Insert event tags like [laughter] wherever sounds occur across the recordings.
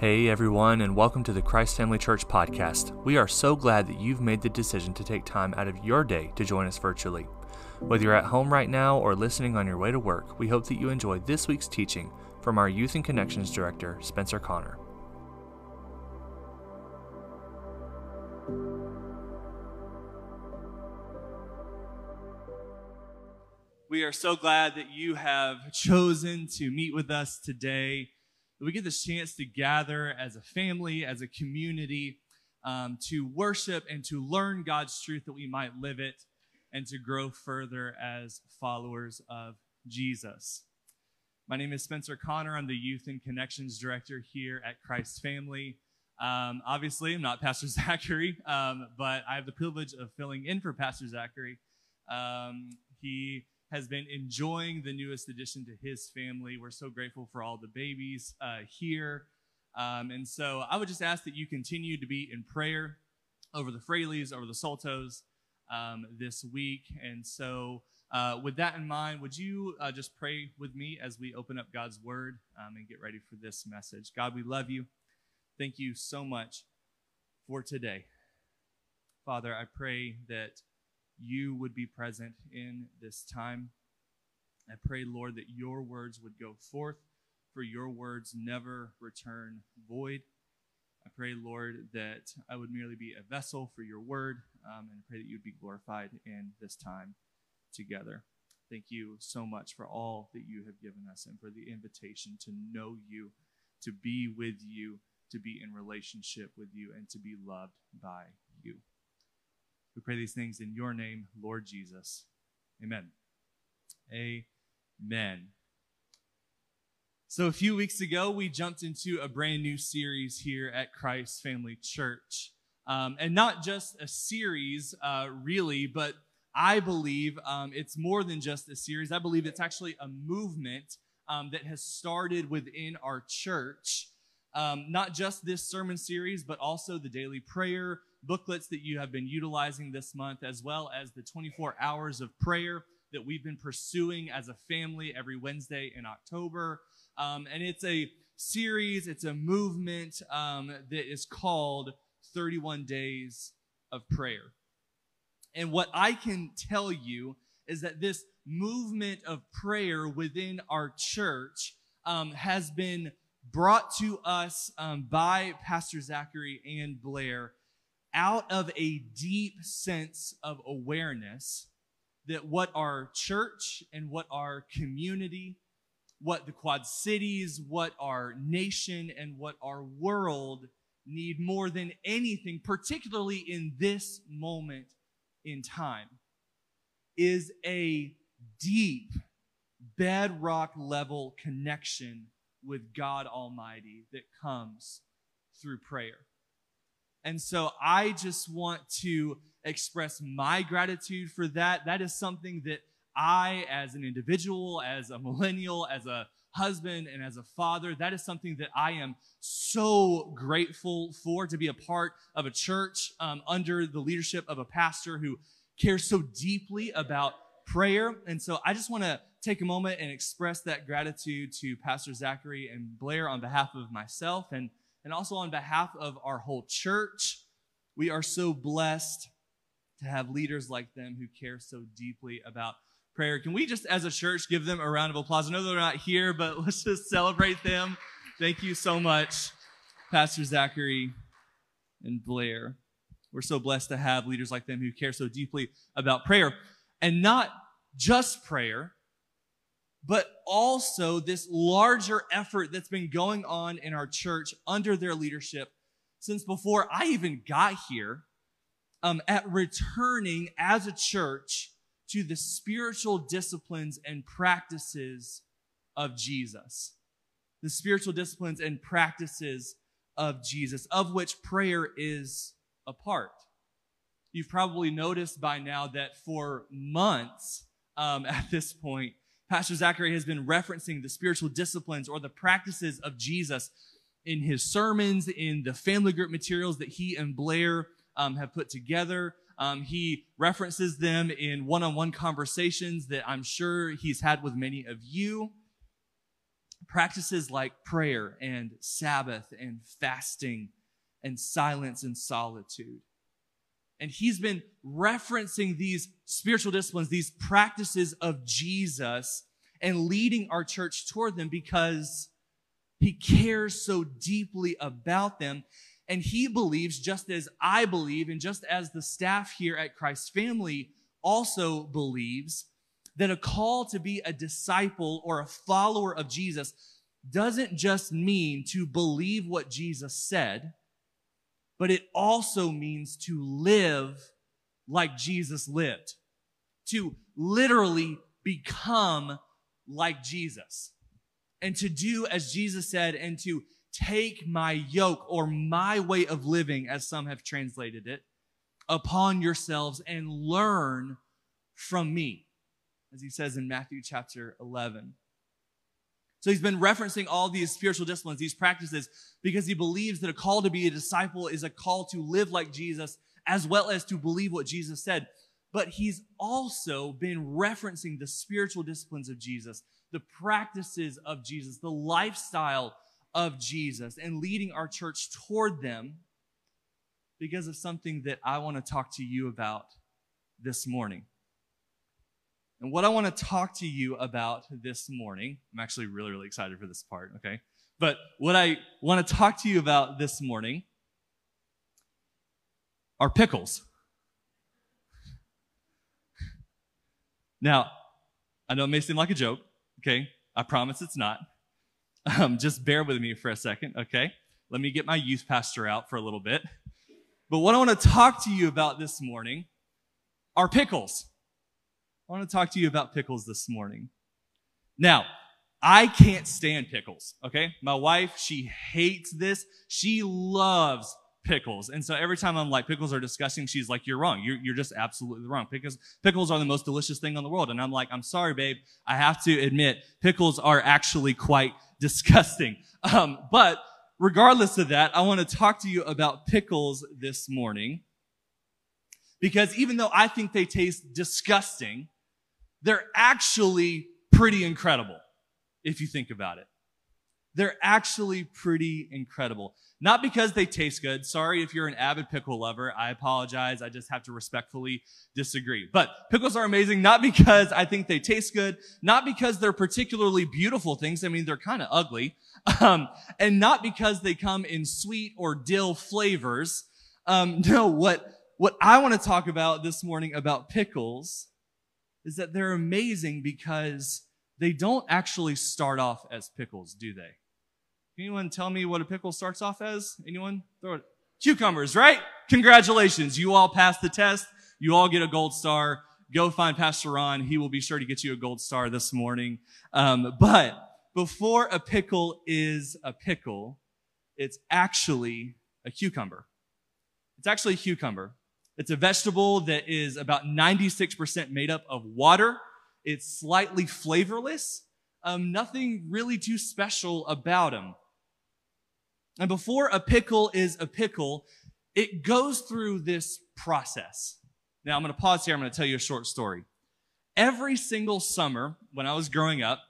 Hey everyone, and welcome to the Christ Family Church podcast. We are so glad that you've made the decision to take time out of your day to join us virtually. Whether you're at home right now or listening on your way to work, we hope that you enjoy this week's teaching from our Youth and Connections Director, Spencer Conner. We are so glad that you have chosen to meet with us today we get this chance to gather as a family, as a community, um, to worship and to learn God's truth that we might live it and to grow further as followers of Jesus. My name is Spencer Conner. I'm the Youth and Connections Director here at Christ Family. Um, obviously, I'm not Pastor [laughs] Zachary, um, but I have the privilege of filling in for Pastor Zachary. Um, he has been enjoying the newest addition to his family. We're so grateful for all the babies uh, here. Um, and so I would just ask that you continue to be in prayer over the Fraleys, over the Saltos um, this week. And so, uh, with that in mind, would you uh, just pray with me as we open up God's word um, and get ready for this message? God, we love you. Thank you so much for today. Father, I pray that you would be present in this time. I pray, Lord, that your words would go forth, for your words never return void. I pray, Lord, that I would merely be a vessel for your word, um, and pray that you would be glorified in this time together. Thank you so much for all that you have given us and for the invitation to know you, to be with you, to be in relationship with you, and to be loved by you. We pray these things in your name, Lord Jesus. Amen. Amen. So, a few weeks ago, we jumped into a brand new series here at Christ Family Church. Um, and not just a series, uh, really, but I believe um, it's more than just a series. I believe it's actually a movement um, that has started within our church. Um, not just this sermon series, but also the daily prayer, booklets that you have been utilizing this month, as well as the 24 hours of prayer that we've been pursuing as a family every Wednesday in October. Um, and it's a series, it's a movement um, that is called 31 Days of Prayer. And what I can tell you is that this movement of prayer within our church um, has been brought to us um, by Pastor Zachary and Blair out of a deep sense of awareness that what our church and what our community, what the Quad Cities, what our nation, and what our world need more than anything, particularly in this moment in time, is a deep bedrock level connection with God Almighty that comes through prayer. And so I just want to express my gratitude for that. That is something that I, as an individual, as a millennial, as a husband, and as a father, that is something that I am so grateful for to be a part of a church um, under the leadership of a pastor who cares so deeply about prayer. And so I just want to take a moment and express that gratitude to Pastor Zachary and Blair on behalf of myself and and also on behalf of our whole church. We are so blessed to have leaders like them who care so deeply about prayer. Can we just, as a church, give them a round of applause? I know they're not here, but [laughs] let's just celebrate them. Thank you so much, Pastor Zachary and Blair. We're so blessed to have leaders like them who care so deeply about prayer. And not just prayer, but also this larger effort that's been going on in our church under their leadership since before I even got here um, at returning as a church to the spiritual disciplines and practices of Jesus. The spiritual disciplines and practices of Jesus, of which prayer is a part. You've probably noticed by now that for months um, [laughs] at this point, Pastor Zachary has been referencing the spiritual disciplines or the practices of Jesus in his sermons, in the family group materials that he and Blair um, have put together. Um, he references them in one on one conversations that I'm sure he's had with many of you. Practices like prayer and Sabbath and fasting and silence and solitude. And he's been referencing these spiritual disciplines, these practices of Jesus and leading our church toward them because he cares so deeply about them. And he believes, just as I believe, and just as the staff here at Christ Family also believes, that a call to be a disciple or a follower of Jesus doesn't just mean to believe what Jesus said, but it also means to live like Jesus lived, to literally become like Jesus, and to do as Jesus said, and to take my yoke or my way of living, as some have translated it, upon yourselves and learn from me, as he says in Matthew chapter 11. So he's been referencing all these spiritual disciplines, these practices, because he believes that a call to be a disciple is a call to live like Jesus as well as to believe what Jesus said. But he's also been referencing the spiritual disciplines of Jesus, the practices of Jesus, the lifestyle of Jesus, and leading our church toward them because of something that I want to talk to you about this morning. And what I want to talk to you about this morning, I'm actually really, really excited for this part, okay? But what I want to talk to you about this morning are pickles. Now, I know it may seem like a joke, okay? I promise it's not. Um, just bear with me for a second, okay? Let me get my youth pastor out for a little bit. But what I want to talk to you about this morning are pickles. I want to talk to you about pickles this morning. Now, I can't stand pickles, okay? My wife, she hates this. She loves pickles. And so every time I'm like, pickles are disgusting, she's like, you're wrong. You're, you're just absolutely wrong. Pickles, pickles are the most delicious thing in the world. And I'm like, I'm sorry, babe. I have to admit, pickles are actually quite [laughs] disgusting. Um, but regardless of that, I want to talk to you about pickles this morning. Because even though I think they taste disgusting, they're actually pretty incredible if you think about it. They're actually pretty incredible. Not because they taste good. Sorry if you're an avid pickle lover. I apologize. I just have to respectfully disagree. But pickles are amazing, not because I think they taste good, not because they're particularly beautiful things. I mean, they're kind of ugly. [laughs] Um, and not because they come in sweet or dill flavors. Um, [laughs] no, what, what I want to talk about this morning about pickles is that they're amazing because they don't actually start off as pickles, do they? Anyone tell me what a pickle starts off as? Anyone? Throw it. Cucumbers, right? Congratulations. You all passed the test. You all get a gold star. Go find Pastor Ron. He will be sure to get you a gold star this morning. Um, but before a pickle is a pickle, it's actually a cucumber. It's actually a cucumber. It's a vegetable that is about 96% made up of water. It's slightly flavorless. Um, nothing really too special about them. And before a pickle is a pickle, it goes through this process. Now I'm going to pause here. I'm going to tell you a short story. Every single summer when I was growing up,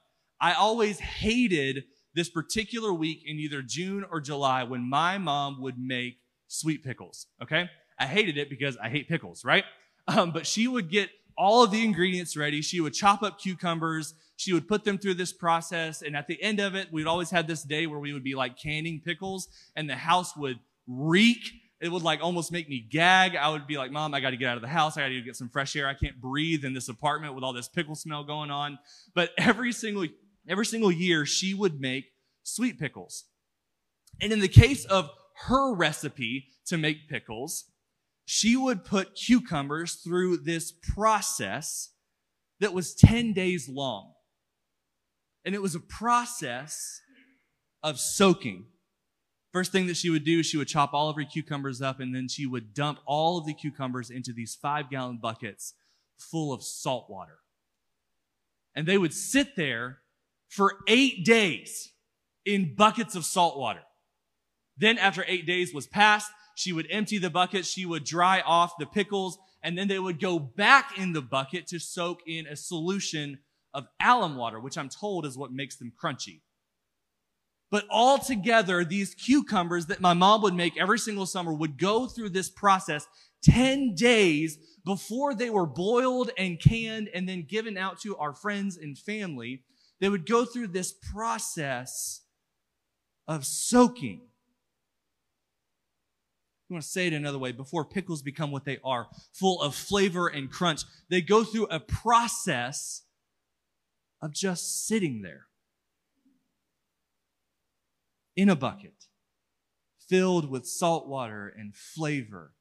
I always hated this particular week in either June or July when my mom would make sweet pickles. Okay. I hated it because I hate pickles, right? Um, but she would get all of the ingredients ready. She would chop up cucumbers. She would put them through this process. And at the end of it, we'd always had this day where we would be like canning pickles and the house would reek. It would like almost make me gag. I would be like, mom, I got to get out of the house. I got to get some fresh air. I can't breathe in this apartment with all this pickle smell going on. But every single, every single year she would make sweet pickles. And in the case of her recipe to make pickles, she would put cucumbers through this process that was 10 days long. And it was a process of soaking. First thing that she would do, she would chop all of her cucumbers up and then she would dump all of the cucumbers into these five gallon buckets full of salt water. And they would sit there for eight days in buckets of salt water. Then after eight days was passed, she would empty the bucket. She would dry off the pickles and then they would go back in the bucket to soak in a solution of alum water, which I'm told is what makes them crunchy. But all together, these cucumbers that my mom would make every single summer would go through this process 10 days before they were boiled and canned and then given out to our friends and family. They would go through this process of soaking. You want to say it another way before pickles become what they are, full of flavor and crunch. They go through a process of just sitting there in a bucket filled with salt water and flavor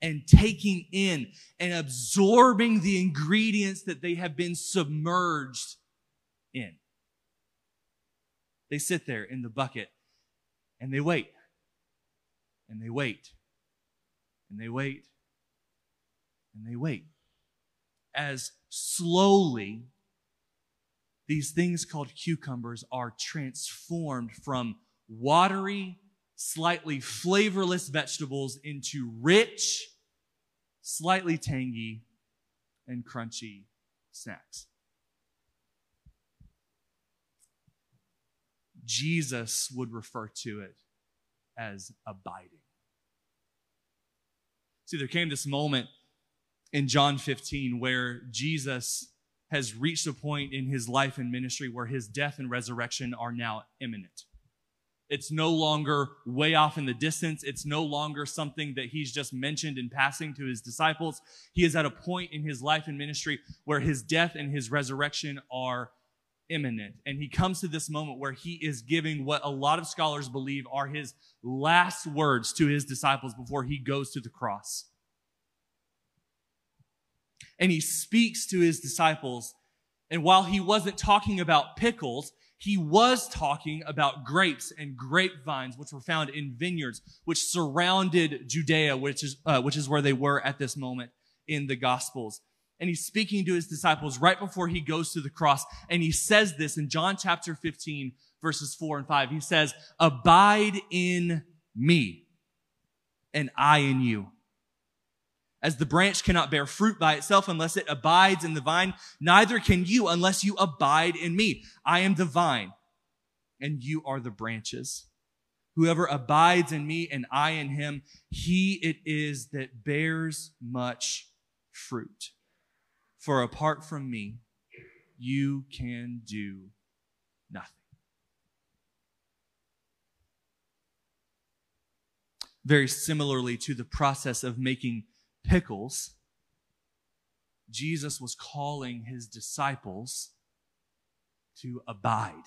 and taking in and absorbing the ingredients that they have been submerged in. They sit there in the bucket and they wait and they wait and they wait and they wait as slowly these things called cucumbers are transformed from watery, slightly flavorless vegetables into rich, slightly tangy, and crunchy snacks. Jesus would refer to it as abiding. See, there came this moment in John 15 where Jesus has reached a point in his life and ministry where his death and resurrection are now imminent. It's no longer way off in the distance. It's no longer something that he's just mentioned in passing to his disciples. He is at a point in his life and ministry where his death and his resurrection are imminent. And he comes to this moment where he is giving what a lot of scholars believe are his last words to his disciples before he goes to the cross. And he speaks to his disciples. And while he wasn't talking about pickles, he was talking about grapes and grapevines, which were found in vineyards, which surrounded Judea, which is, uh, which is where they were at this moment in the Gospels. And he's speaking to his disciples right before he goes to the cross. And he says this in John chapter 15, verses 4 and 5. He says, Abide in me, and I in you. As the branch cannot bear fruit by itself unless it abides in the vine, neither can you unless you abide in me. I am the vine, and you are the branches. Whoever abides in me and I in him, he it is that bears much fruit. For apart from me, you can do nothing. Very similarly to the process of making pickles, Jesus was calling his disciples to abide.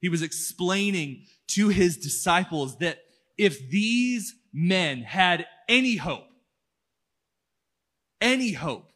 He was explaining to his disciples that if these men had any hope, any hope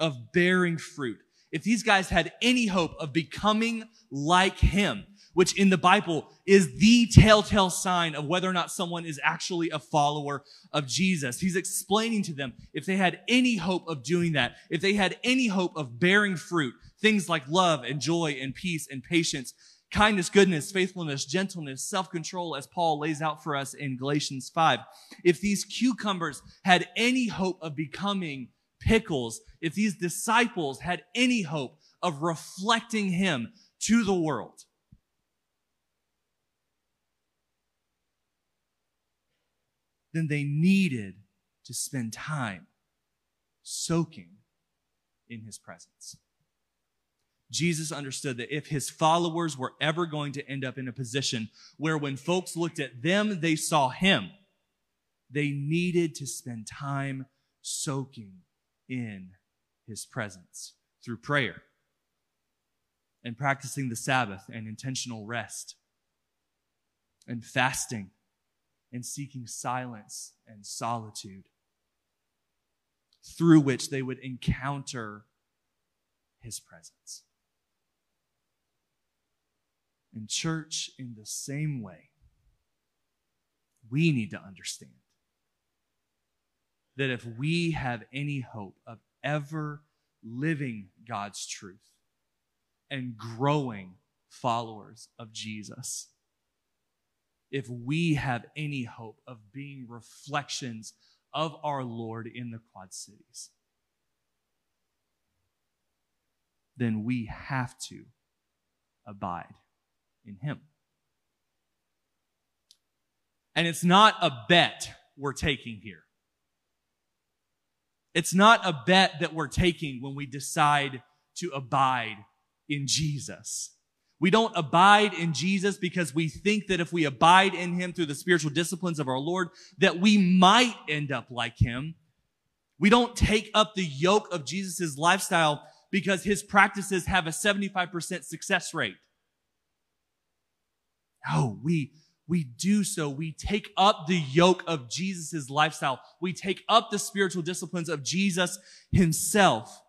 of bearing fruit, if these guys had any hope of becoming like him, which in the Bible is the telltale sign of whether or not someone is actually a follower of Jesus. He's explaining to them if they had any hope of doing that, if they had any hope of bearing fruit, things like love and joy and peace and patience, kindness, goodness, faithfulness, gentleness, self-control, as Paul lays out for us in Galatians 5. If these cucumbers had any hope of becoming pickles, if these disciples had any hope of reflecting him to the world, then they needed to spend time soaking in his presence. Jesus understood that if his followers were ever going to end up in a position where when folks looked at them, they saw him, they needed to spend time soaking in his presence through prayer and practicing the Sabbath and intentional rest and fasting and seeking silence and solitude through which they would encounter his presence. In church, in the same way, we need to understand that if we have any hope of ever living God's truth and growing followers of Jesus, if we have any hope of being reflections of our Lord in the Quad Cities, then we have to abide in him. And it's not a bet we're taking here. It's not a bet that we're taking when we decide to abide in Jesus. We don't abide in Jesus because we think that if we abide in him through the spiritual disciplines of our Lord, that we might end up like him. We don't take up the yoke of Jesus' lifestyle because his practices have a 75% success rate. No, we, we do so. We take up the yoke of Jesus' lifestyle. We take up the spiritual disciplines of Jesus himself.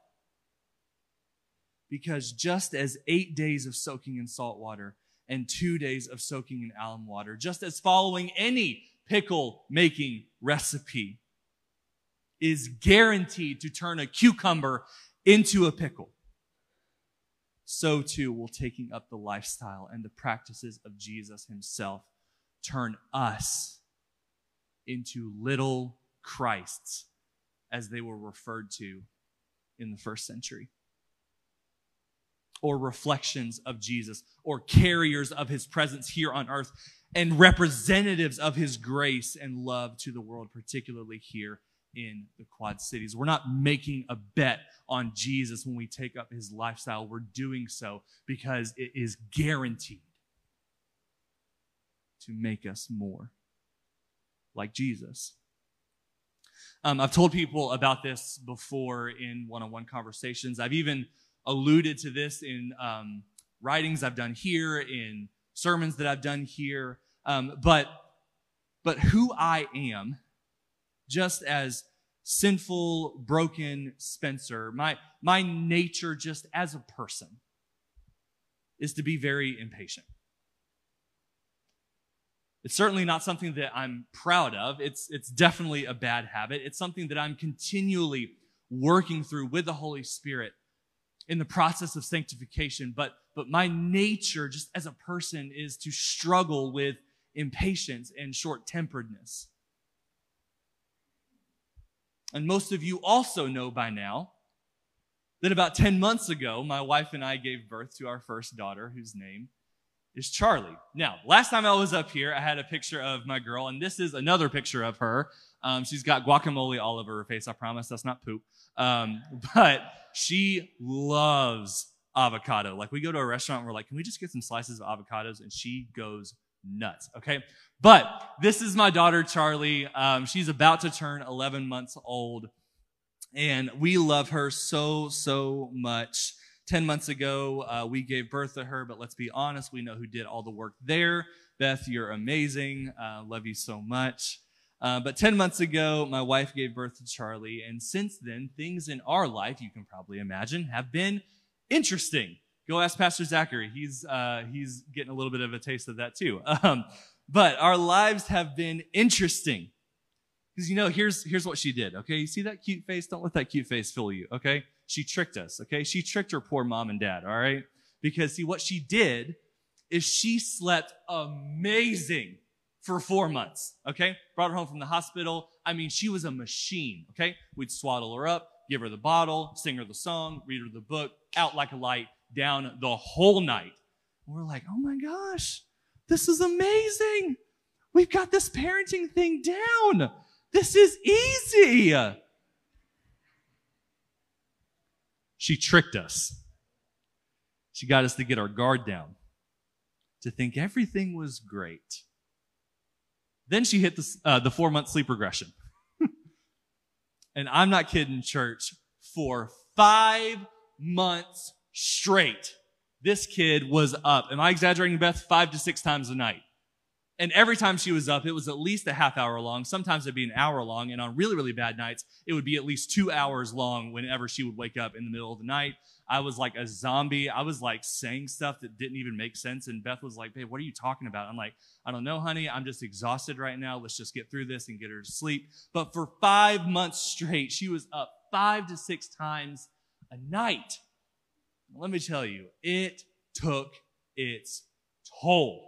Because just as eight days of soaking in salt water and two days of soaking in alum water, just as following any pickle making recipe is guaranteed to turn a cucumber into a pickle, so too will taking up the lifestyle and the practices of Jesus himself turn us into little Christs, as they were referred to in the first century or reflections of Jesus or carriers of his presence here on earth and representatives of his grace and love to the world, particularly here in the Quad Cities. We're not making a bet on Jesus when we take up his lifestyle. We're doing so because it is guaranteed to make us more like Jesus. Um, I've told people about this before in one on one conversations. I've even alluded to this in um, writings I've done here, in sermons that I've done here. Um, but, but who I am, just as sinful, broken Spencer, my, my nature just as a person is to be very impatient. It's certainly not something that I'm proud of. It's, it's definitely a bad habit. It's something that I'm continually working through with the Holy Spirit in the process of sanctification, but, but my nature just as a person is to struggle with impatience and short temperedness. And most of you also know by now that about 10 months ago, my wife and I gave birth to our first daughter, whose name is Charlie. Now, last time I was up here, I had a picture of my girl, and this is another picture of her. Um, she's got guacamole all over her face. I promise that's not poop. Um, [laughs] but she loves avocado. Like we go to a restaurant and we're like, can we just get some slices of avocados? And she goes nuts. Okay. But this is my daughter, Charlie. Um, she's about to turn 11 months old and we love her so, so much. 10 months ago, uh, we gave birth to her, but let's be honest, we know who did all the work there. Beth, you're amazing. Uh, love you so much. Uh, but 10 months ago, my wife gave birth to Charlie, and since then, things in our life, you can probably imagine, have been interesting. Go ask Pastor Zachary. He's, uh, he's getting a little bit of a taste of that too. [laughs] Um, but our lives have been interesting. Because you know, here's, here's what she did, okay? You see that cute face? Don't let that cute face fool you, okay? She tricked us, okay? She tricked her poor mom and dad, all right? Because see, what she did is she slept amazing for four months, okay? Brought her home from the hospital. I mean, she was a machine, okay? We'd swaddle her up, give her the bottle, sing her the song, read her the book, out like a light, down the whole night. And we're like, oh my gosh, this is amazing. We've got this parenting thing down. This is easy. She tricked us. She got us to get our guard down, to think everything was great. Then she hit the, uh, the four month sleep regression. [laughs] and I'm not kidding, church, for five months straight, this kid was up. Am I exaggerating, Beth? Five to six times a night. And every time she was up, it was at least a half hour long. Sometimes it'd be an hour long. And on really, really bad nights, it would be at least two hours long whenever she would wake up in the middle of the night. I was like a zombie. I was like saying stuff that didn't even make sense. And Beth was like, babe, what are you talking about? I'm like, I don't know, honey. I'm just exhausted right now. Let's just get through this and get her to sleep. But for five months straight, she was up five to six times a night. Let me tell you, it took its toll.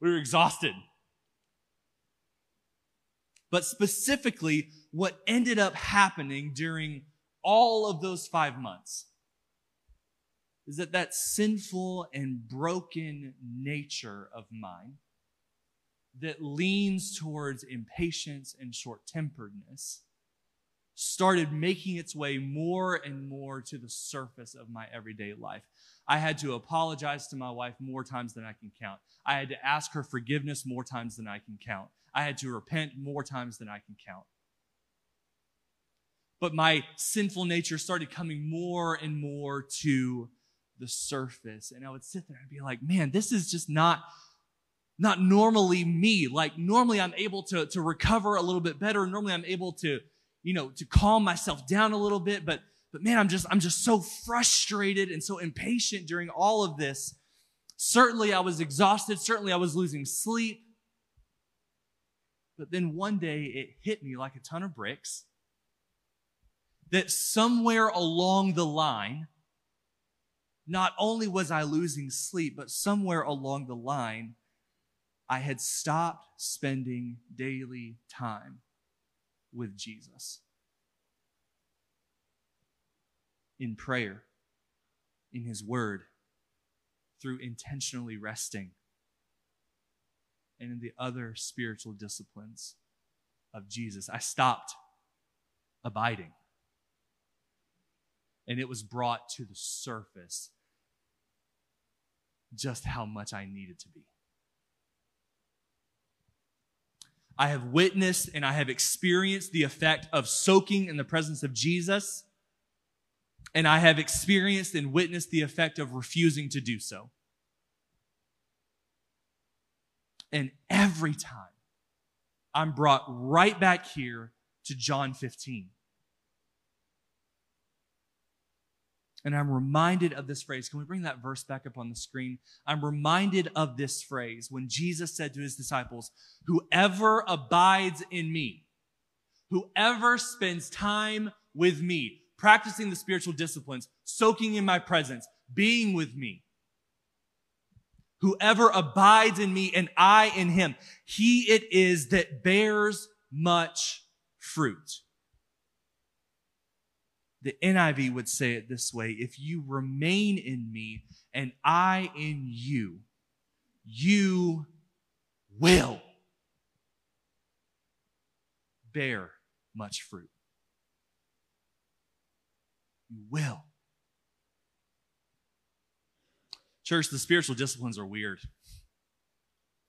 We were exhausted. But specifically, what ended up happening during all of those five months is that that sinful and broken nature of mine that leans towards impatience and short temperedness started making its way more and more to the surface of my everyday life. I had to apologize to my wife more times than I can count. I had to ask her forgiveness more times than I can count. I had to repent more times than I can count. But my sinful nature started coming more and more to the surface. And I would sit there and be like, man, this is just not, not normally me. Like normally I'm able to, to recover a little bit better. Normally I'm able to, you know, to calm myself down a little bit. But, but man, I'm just, I'm just so frustrated and so impatient during all of this. Certainly I was exhausted. Certainly I was losing sleep. But then one day it hit me like a ton of bricks that somewhere along the line, not only was I losing sleep, but somewhere along the line, I had stopped spending daily time with Jesus. In prayer, in His Word, through intentionally resting, and in the other spiritual disciplines of Jesus. I stopped abiding. And it was brought to the surface just how much I needed to be. I have witnessed and I have experienced the effect of soaking in the presence of Jesus. And I have experienced and witnessed the effect of refusing to do so. And every time I'm brought right back here to John 15. And I'm reminded of this phrase. Can we bring that verse back up on the screen? I'm reminded of this phrase when Jesus said to his disciples, Whoever abides in me, whoever spends time with me, practicing the spiritual disciplines, soaking in my presence, being with me, whoever abides in me and I in him, he it is that bears much fruit. The NIV would say it this way if you remain in me and I in you, you will bear much fruit. You will. Church, the spiritual disciplines are weird.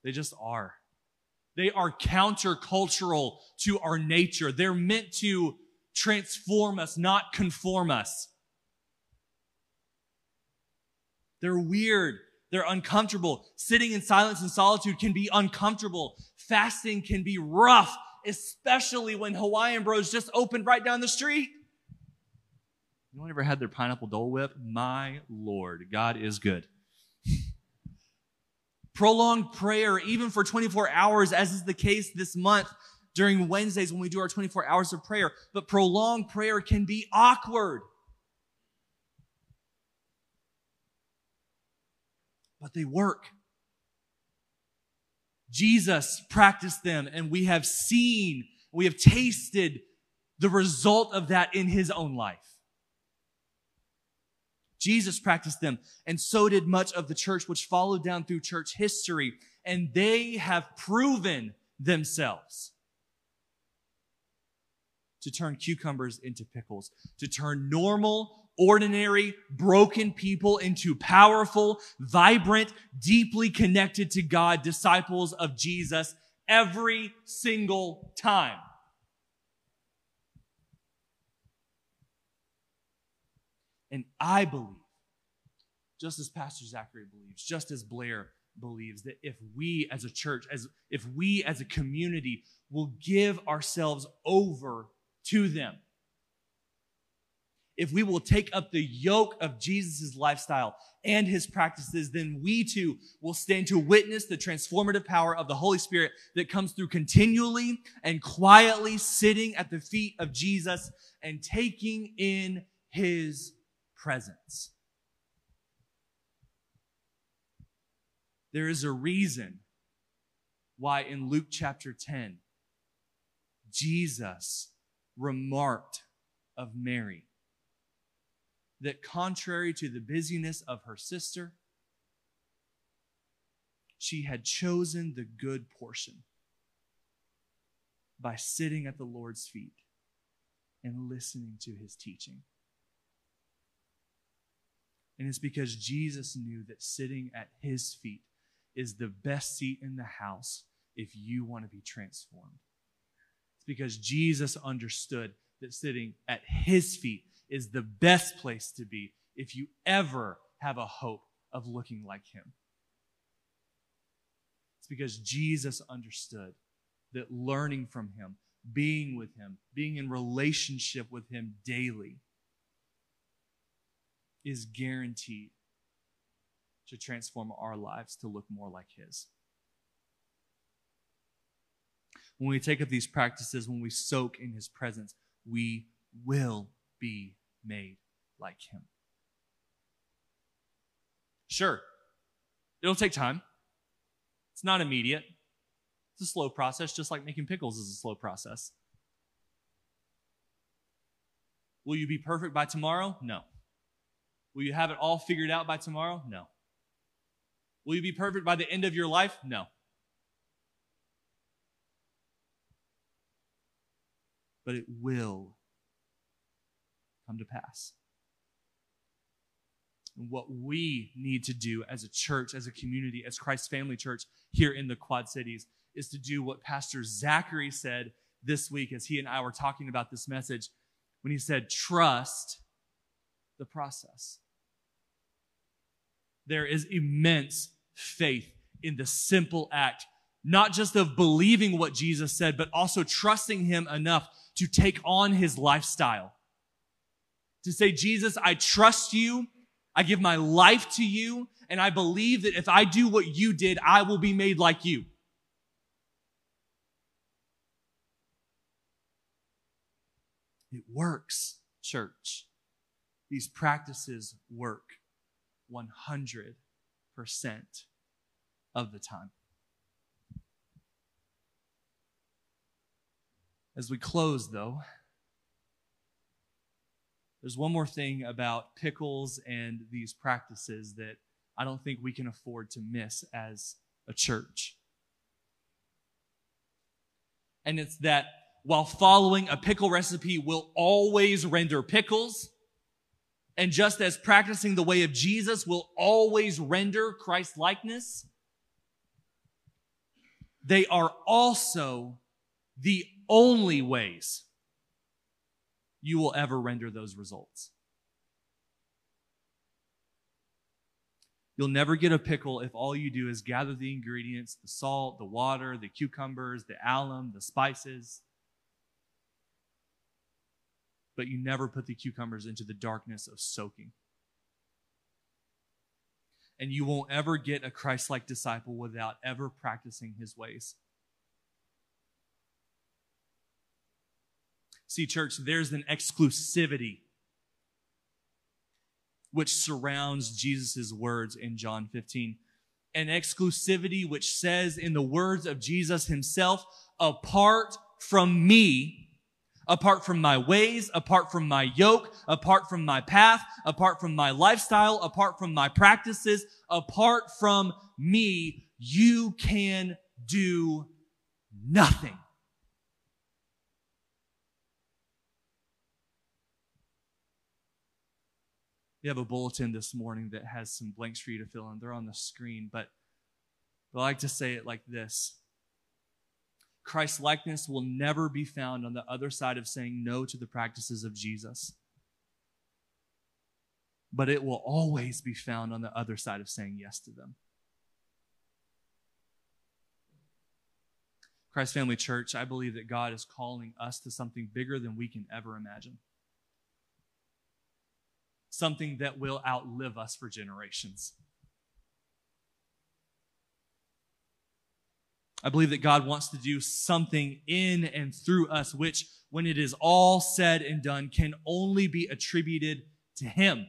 They just are. They are countercultural to our nature. They're meant to transform us, not conform us. They're weird. They're uncomfortable. Sitting in silence and solitude can be uncomfortable. Fasting can be rough, especially when Hawaiian Bros just opened right down the street. Anyone ever had their pineapple Dole Whip? My Lord, God is good. [laughs] Prolonged prayer, even for 24 hours, as is the case this month, during Wednesdays when we do our 24 hours of prayer. But prolonged prayer can be awkward. But they work. Jesus practiced them and we have seen, we have tasted the result of that in his own life. Jesus practiced them, and so did much of the church, which followed down through church history, and they have proven themselves to turn cucumbers into pickles, to turn normal, ordinary, broken people into powerful, vibrant, deeply connected to God disciples of Jesus every single time. And I believe, just as Pastor Zachary believes, just as Blair believes, that if we as a church, as if we as a community will give ourselves over to them. If we will take up the yoke of Jesus' lifestyle and his practices, then we too will stand to witness the transformative power of the Holy Spirit that comes through continually and quietly sitting at the feet of Jesus and taking in his presence. There is a reason why in Luke chapter 10, Jesus remarked of Mary. that, contrary to the busyness of her sister, she had chosen the good portion by sitting at the Lord's feet and listening to his teaching. And it's because Jesus knew that sitting at his feet is the best seat in the house if you want to be transformed. Because Jesus understood that sitting at his feet is the best place to be if you ever have a hope of looking like him. It's because Jesus understood that learning from him, being with him, being in relationship with him daily is guaranteed to transform our lives to look more like His. When we take up these practices, when we soak in His presence, we will be made like Him. Sure, it'll take time. It's not immediate. It's a slow process, just like making pickles is a slow process. Will you be perfect by tomorrow? No. Will you have it all figured out by tomorrow? No. Will you be perfect by the end of your life? No. But it will come to pass. And what we need to do as a church, as a community, as Christ's family church here in the Quad Cities is to do what Pastor Zachary said this week as he and I were talking about this message when he said, trust the process there is immense faith in the simple act, not just of believing what Jesus said, but also trusting him enough to take on his lifestyle. To say, Jesus, I trust you. I give my life to you. And I believe that if I do what you did, I will be made like you. It works, church. These practices work. 100% of the time. As we close, though, there's one more thing about pickles and these practices that I don't think we can afford to miss as a church. And it's that while following a pickle recipe will always render pickles, and just as practicing the way of Jesus will always render Christ likeness, they are also the only ways you will ever render those results. You'll never get a pickle if all you do is gather the ingredients the salt, the water, the cucumbers, the alum, the spices but you never put the cucumbers into the darkness of soaking. And you won't ever get a Christ like disciple without ever practicing his ways. See, church, there's an exclusivity which surrounds Jesus' words in John 15. An exclusivity which says, in the words of Jesus himself, apart from me, apart from my ways, apart from my yoke, apart from my path, apart from my lifestyle, apart from my practices, apart from me, you can do nothing. We have a bulletin this morning that has some blanks for you to fill in. They're on the screen, but I like to say it like this Christ likeness will never be found on the other side of saying no to the practices of Jesus. But it will always be found on the other side of saying yes to them. Christ Family Church, I believe that God is calling us to something bigger than we can ever imagine. Something that will outlive us for generations. I believe that God wants to do something in and through us, which, when it is all said and done, can only be attributed to Him,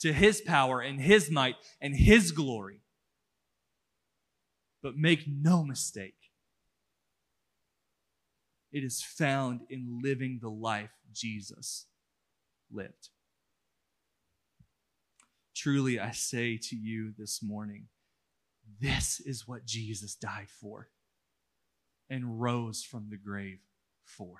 to His power and His might and His glory. But make no mistake, it is found in living the life Jesus lived. Truly, I say to you this morning, this is what Jesus died for and rose from the grave for.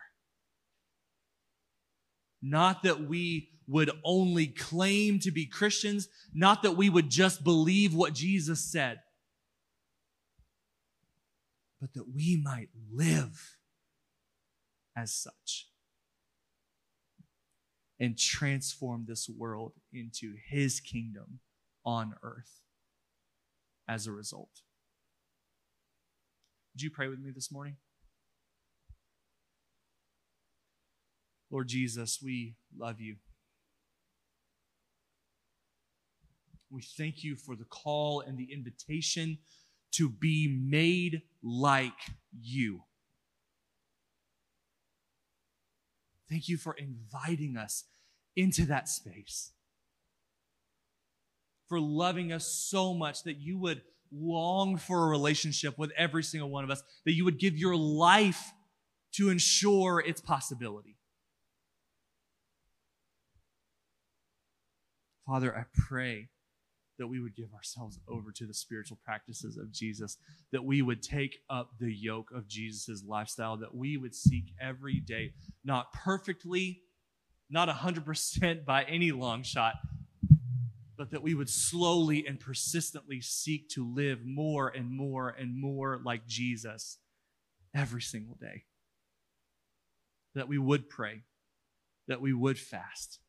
Not that we would only claim to be Christians, not that we would just believe what Jesus said, but that we might live as such and transform this world into his kingdom on earth as a result. Would you pray with me this morning? Lord Jesus, we love you. We thank you for the call and the invitation to be made like you. Thank you for inviting us into that space, for loving us so much that you would long for a relationship with every single one of us, that you would give your life to ensure its possibility. Father, I pray that we would give ourselves over to the spiritual practices of Jesus, that we would take up the yoke of Jesus' lifestyle, that we would seek every day, not perfectly, not 100% by any long shot, but that we would slowly and persistently seek to live more and more and more like Jesus every single day. That we would pray, that we would fast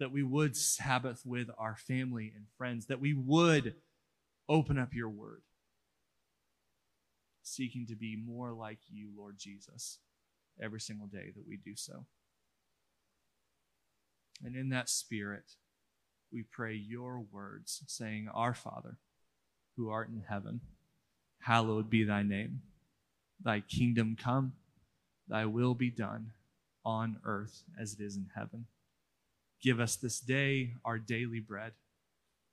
that we would Sabbath with our family and friends, that we would open up your word, seeking to be more like you, Lord Jesus, every single day that we do so. And in that spirit, we pray your words, saying, Our Father, who art in heaven, hallowed be thy name. Thy kingdom come, thy will be done on earth as it is in heaven. Give us this day our daily bread,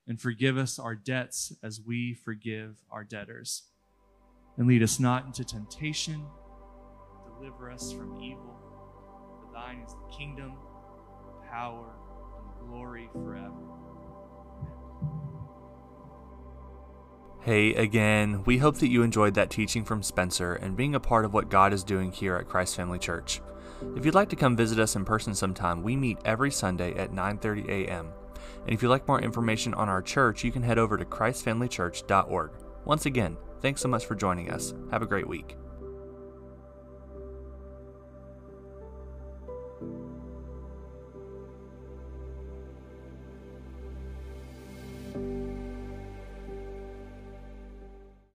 and forgive us our debts as we forgive our debtors. And lead us not into temptation, deliver us from evil. For thine is the kingdom, the power, and the glory forever. Hey again, we hope that you enjoyed that teaching from Spencer and being a part of what God is doing here at Christ's Family Church. If you'd like to come visit us in person sometime, we meet every Sunday at 9:30 a.m. And if you'd like more information on our church, you can head over to christsfamilychurch.org. Once again, thanks so much for joining us. Have a great week.